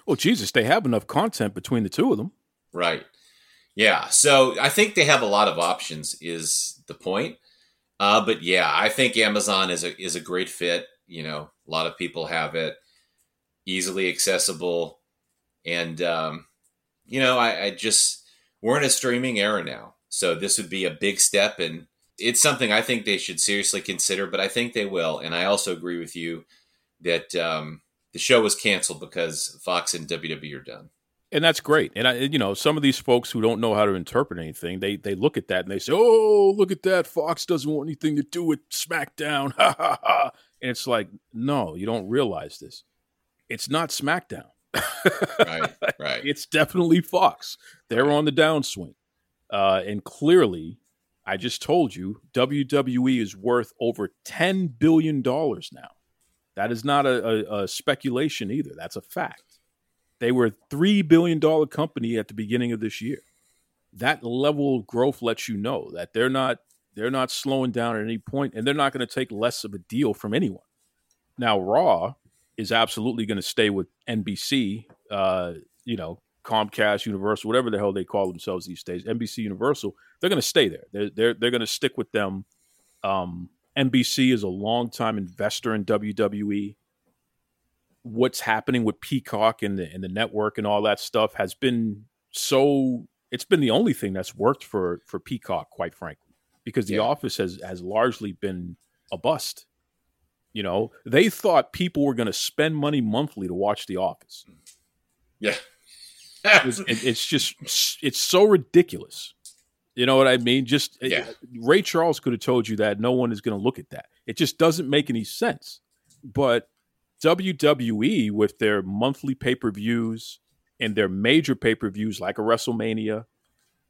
Well, Jesus, they have enough content between the two of them. Right. Yeah. So I think they have a lot of options. Is the point? Uh, but yeah, I think Amazon is a is a great fit. You know, a lot of people have it easily accessible, and um, you know, I, I just we're in a streaming era now, so this would be a big step, and it's something I think they should seriously consider. But I think they will, and I also agree with you that um, the show was canceled because Fox and WWE are done and that's great. And I, you know, some of these folks who don't know how to interpret anything, they they look at that and they say, "Oh, look at that! Fox doesn't want anything to do with SmackDown." Ha ha ha! And it's like, no, you don't realize this. It's not SmackDown. Right, [laughs] right. It's definitely Fox. They're on the downswing, uh, and clearly, I just told you, WWE is worth over ten billion dollars now. That is not a, a, a speculation either. That's a fact. They were a $3 billion company at the beginning of this year. That level of growth lets you know that they're not they're not slowing down at any point and they're not going to take less of a deal from anyone. Now Raw is absolutely going to stay with NBC, uh, you know, Comcast, Universal, whatever the hell they call themselves these days, NBC Universal, they're going to stay there. They're they're, they're going to stick with them. Um, NBC is a longtime investor in WWE what's happening with Peacock and the and the network and all that stuff has been so it's been the only thing that's worked for for Peacock, quite frankly, because The yeah. Office has has largely been a bust. You know, they thought people were going to spend money monthly to watch The Office. Yeah, it's, it's, just it's so ridiculous. You know what I mean? Just eh, yeah. Ray Charles could have told you that no one is going to look at that. It just doesn't make any sense. But WWE with their monthly pay per views and their major pay per views like a WrestleMania,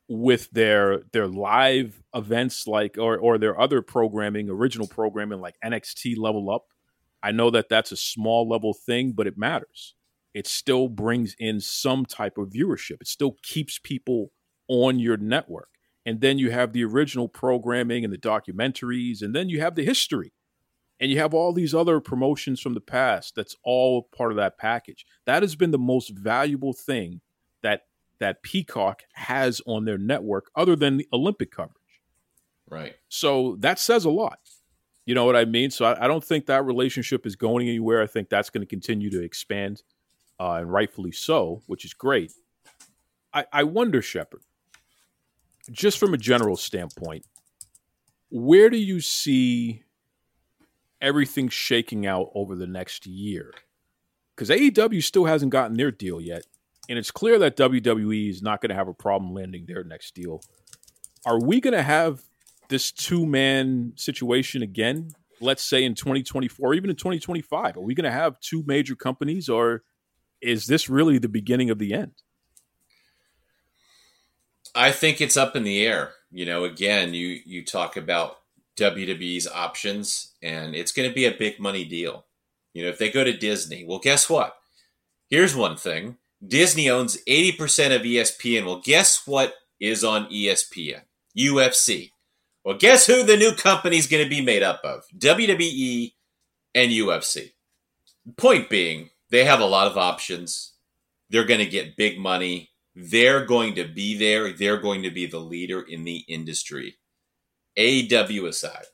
with their their live events like or or their other programming, original programming like NXT Level Up. I know that that's a small level thing, but it matters. It still brings in some type of viewership. It still keeps people on your network. And then you have the original programming and the documentaries, and then you have the history. And you have all these other promotions from the past. That's all part of that package. That has been the most valuable thing that that Peacock has on their network, other than the Olympic coverage. Right. So that says a lot. You know what I mean? So I, I don't think that relationship is going anywhere. I think that's going to continue to expand, uh, and rightfully so, which is great. I, I wonder, Shepard, just from a general standpoint, where do you see everything shaking out over the next year? Because AEW still hasn't gotten their deal yet, and it's clear that WWE is not going to have a problem landing their next deal. Are we going to have this two man situation again? Let's say in 2024, even in 2025, are we going to have two major companies, or is this really the beginning of the end? I think it's up in the air. You know, again, you you talk about WWE's options, and it's going to be a big money deal. You know, if they go to Disney, well, guess what? Here's one thing: Disney owns eighty percent of ESPN. Well, guess what is on ESPN? UFC. Well, guess who the new company is going to be made up of? WWE and UFC. Point being, they have a lot of options. They're going to get big money. They're going to be there. They're going to be the leader in the industry. AEW aside.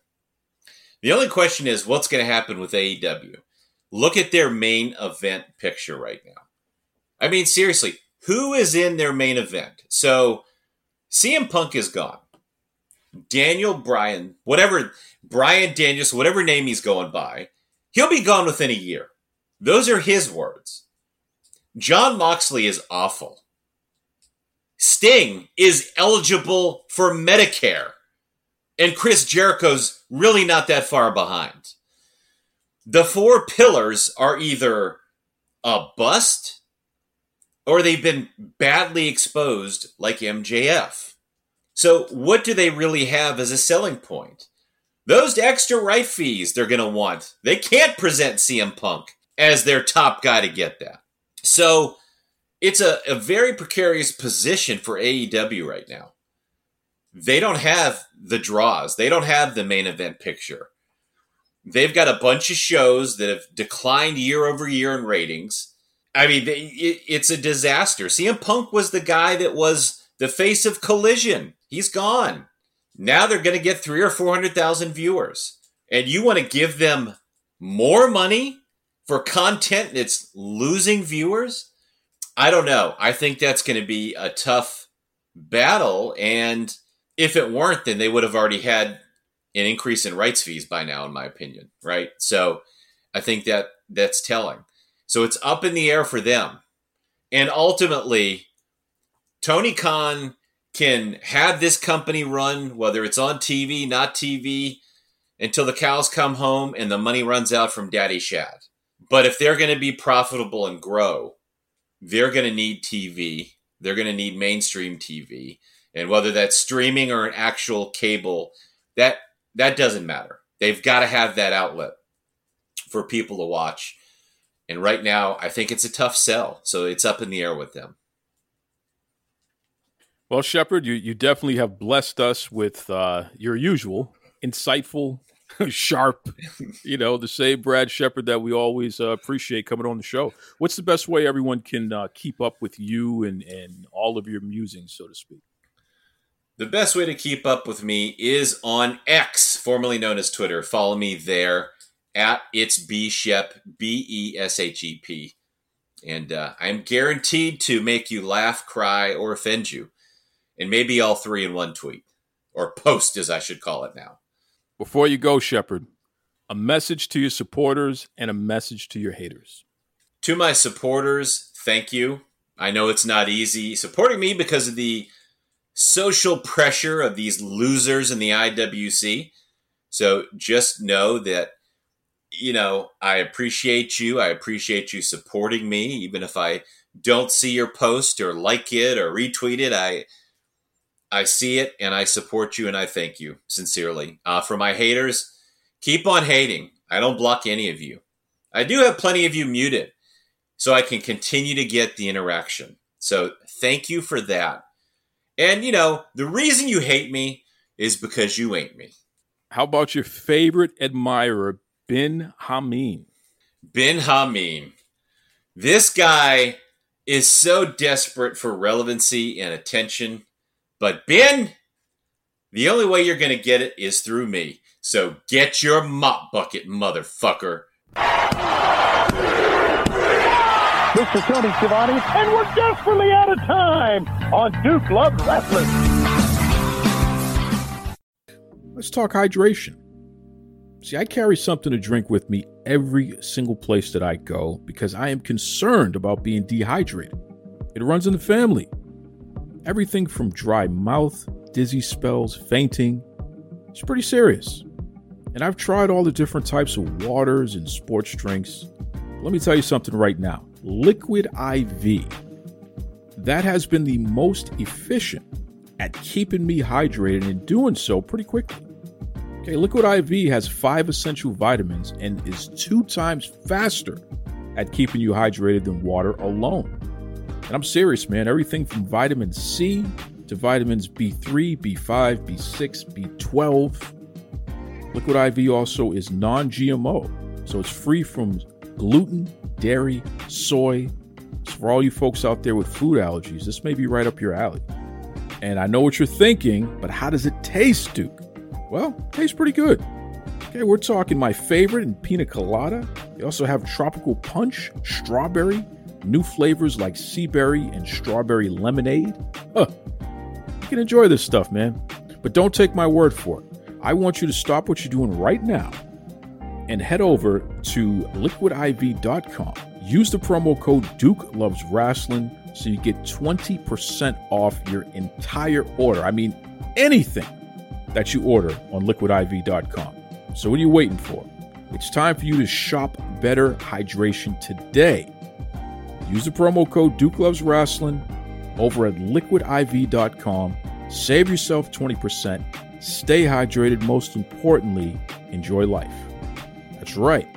The only question is what's going to happen with AEW? Look at their main event picture right now. I mean, seriously, who is in their main event? So CM Punk is gone. Daniel Bryan, whatever, Bryan Daniels, whatever name he's going by, he'll be gone within a year. Those are his words. Jon Moxley is awful. Sting is eligible for Medicare. And Chris Jericho's really not that far behind. The four pillars are either a bust or they've been badly exposed like MJF. So, what do they really have as a selling point? Those extra right fees they're going to want. They can't present CM Punk as their top guy to get that. So, it's a, a very precarious position for AEW right now. They don't have the draws, they don't have the main event picture. They've got a bunch of shows that have declined year over year in ratings. I mean, it, it's a disaster. CM Punk was the guy that was the face of Collision. He's gone. Now they're going to get three or four hundred thousand viewers, and you want to give them more money for content that's losing viewers? I don't know. I think that's going to be a tough battle. And if it weren't, then they would have already had an increase in rights fees by now, in my opinion. Right. So I think that that's telling. So it's up in the air for them. And ultimately, Tony Khan can have this company run, whether it's on TV, not TV, until the cows come home and the money runs out from Daddy Shad. But if they're going to be profitable and grow, they're going to need TV. They're going to need mainstream TV. And whether that's streaming or an actual cable, that that doesn't matter. They've got to have that outlet for people to watch. And right now, I think it's a tough sell. So it's up in the air with them. Well, Shepard, you, you definitely have blessed us with uh, your usual insightful, [laughs] sharp, you know, the same Brad Shepard that we always uh, appreciate coming on the show. What's the best way everyone can uh, keep up with you and, and all of your musings, so to speak? The best way to keep up with me is on X, formerly known as Twitter. Follow me there at it's B Shep, B E S H E P. And uh, I'm guaranteed to make you laugh, cry, or offend you. And maybe all three in one tweet, or post, as I should call it now. Before you go, Shepard, a message to your supporters and a message to your haters. To my supporters, thank you. I know it's not easy supporting me because of the social pressure of these losers in the IWC. So just know that, you know, I appreciate you. I appreciate you supporting me, even if I don't see your post or like it or retweet it. I I see it and I support you and I thank you sincerely. Uh, for my haters, keep on hating. I don't block any of you. I do have plenty of you muted so I can continue to get the interaction. So thank you for that. And you know, the reason you hate me is because you ain't me. How about your favorite admirer, Bin Hamin? Bin Hamin. This guy is so desperate for relevancy and attention. But Ben, the only way you're going to get it is through me. So get your mop bucket, motherfucker. This is Tony Schiavone, and we're desperately out of time on Duke Love Rasslin. Let's talk hydration. See, I carry something to drink with me every single place that I go because I am concerned about being dehydrated. It runs in the family. Everything from dry mouth, dizzy spells, fainting. It's pretty serious. And I've tried all the different types of waters and sports drinks. Let me tell you something right now Liquid IV. That has been the most efficient at keeping me hydrated and doing so pretty quickly. Okay, Liquid IV has five essential vitamins and is two times faster at keeping you hydrated than water alone. And I'm serious, man. Everything from vitamin C to vitamins B3, B5, B6, B12. Liquid IV also is non GMO, so it's free from gluten, dairy, soy. So for all you folks out there with food allergies, this may be right up your alley. And I know what you're thinking, but how does it taste, Duke? Well, tastes pretty good. Okay, we're talking my favorite in pina colada. They also have tropical punch, strawberry, new flavors like sea berry and strawberry lemonade. Huh. You can enjoy this stuff, man. But don't take my word for it. I want you to stop what you're doing right now and head over to liquidiv.com. Use the promo code Duke Loves Rasslin so you get 20% off your entire order. I mean, anything that you order on liquidiv.com. So, what are you waiting for? It's time for you to shop better hydration today. Use the promo code Duke Loves Rasslin over at liquidiv.com. Save yourself 20%. Stay hydrated. Most importantly, enjoy life. That's right.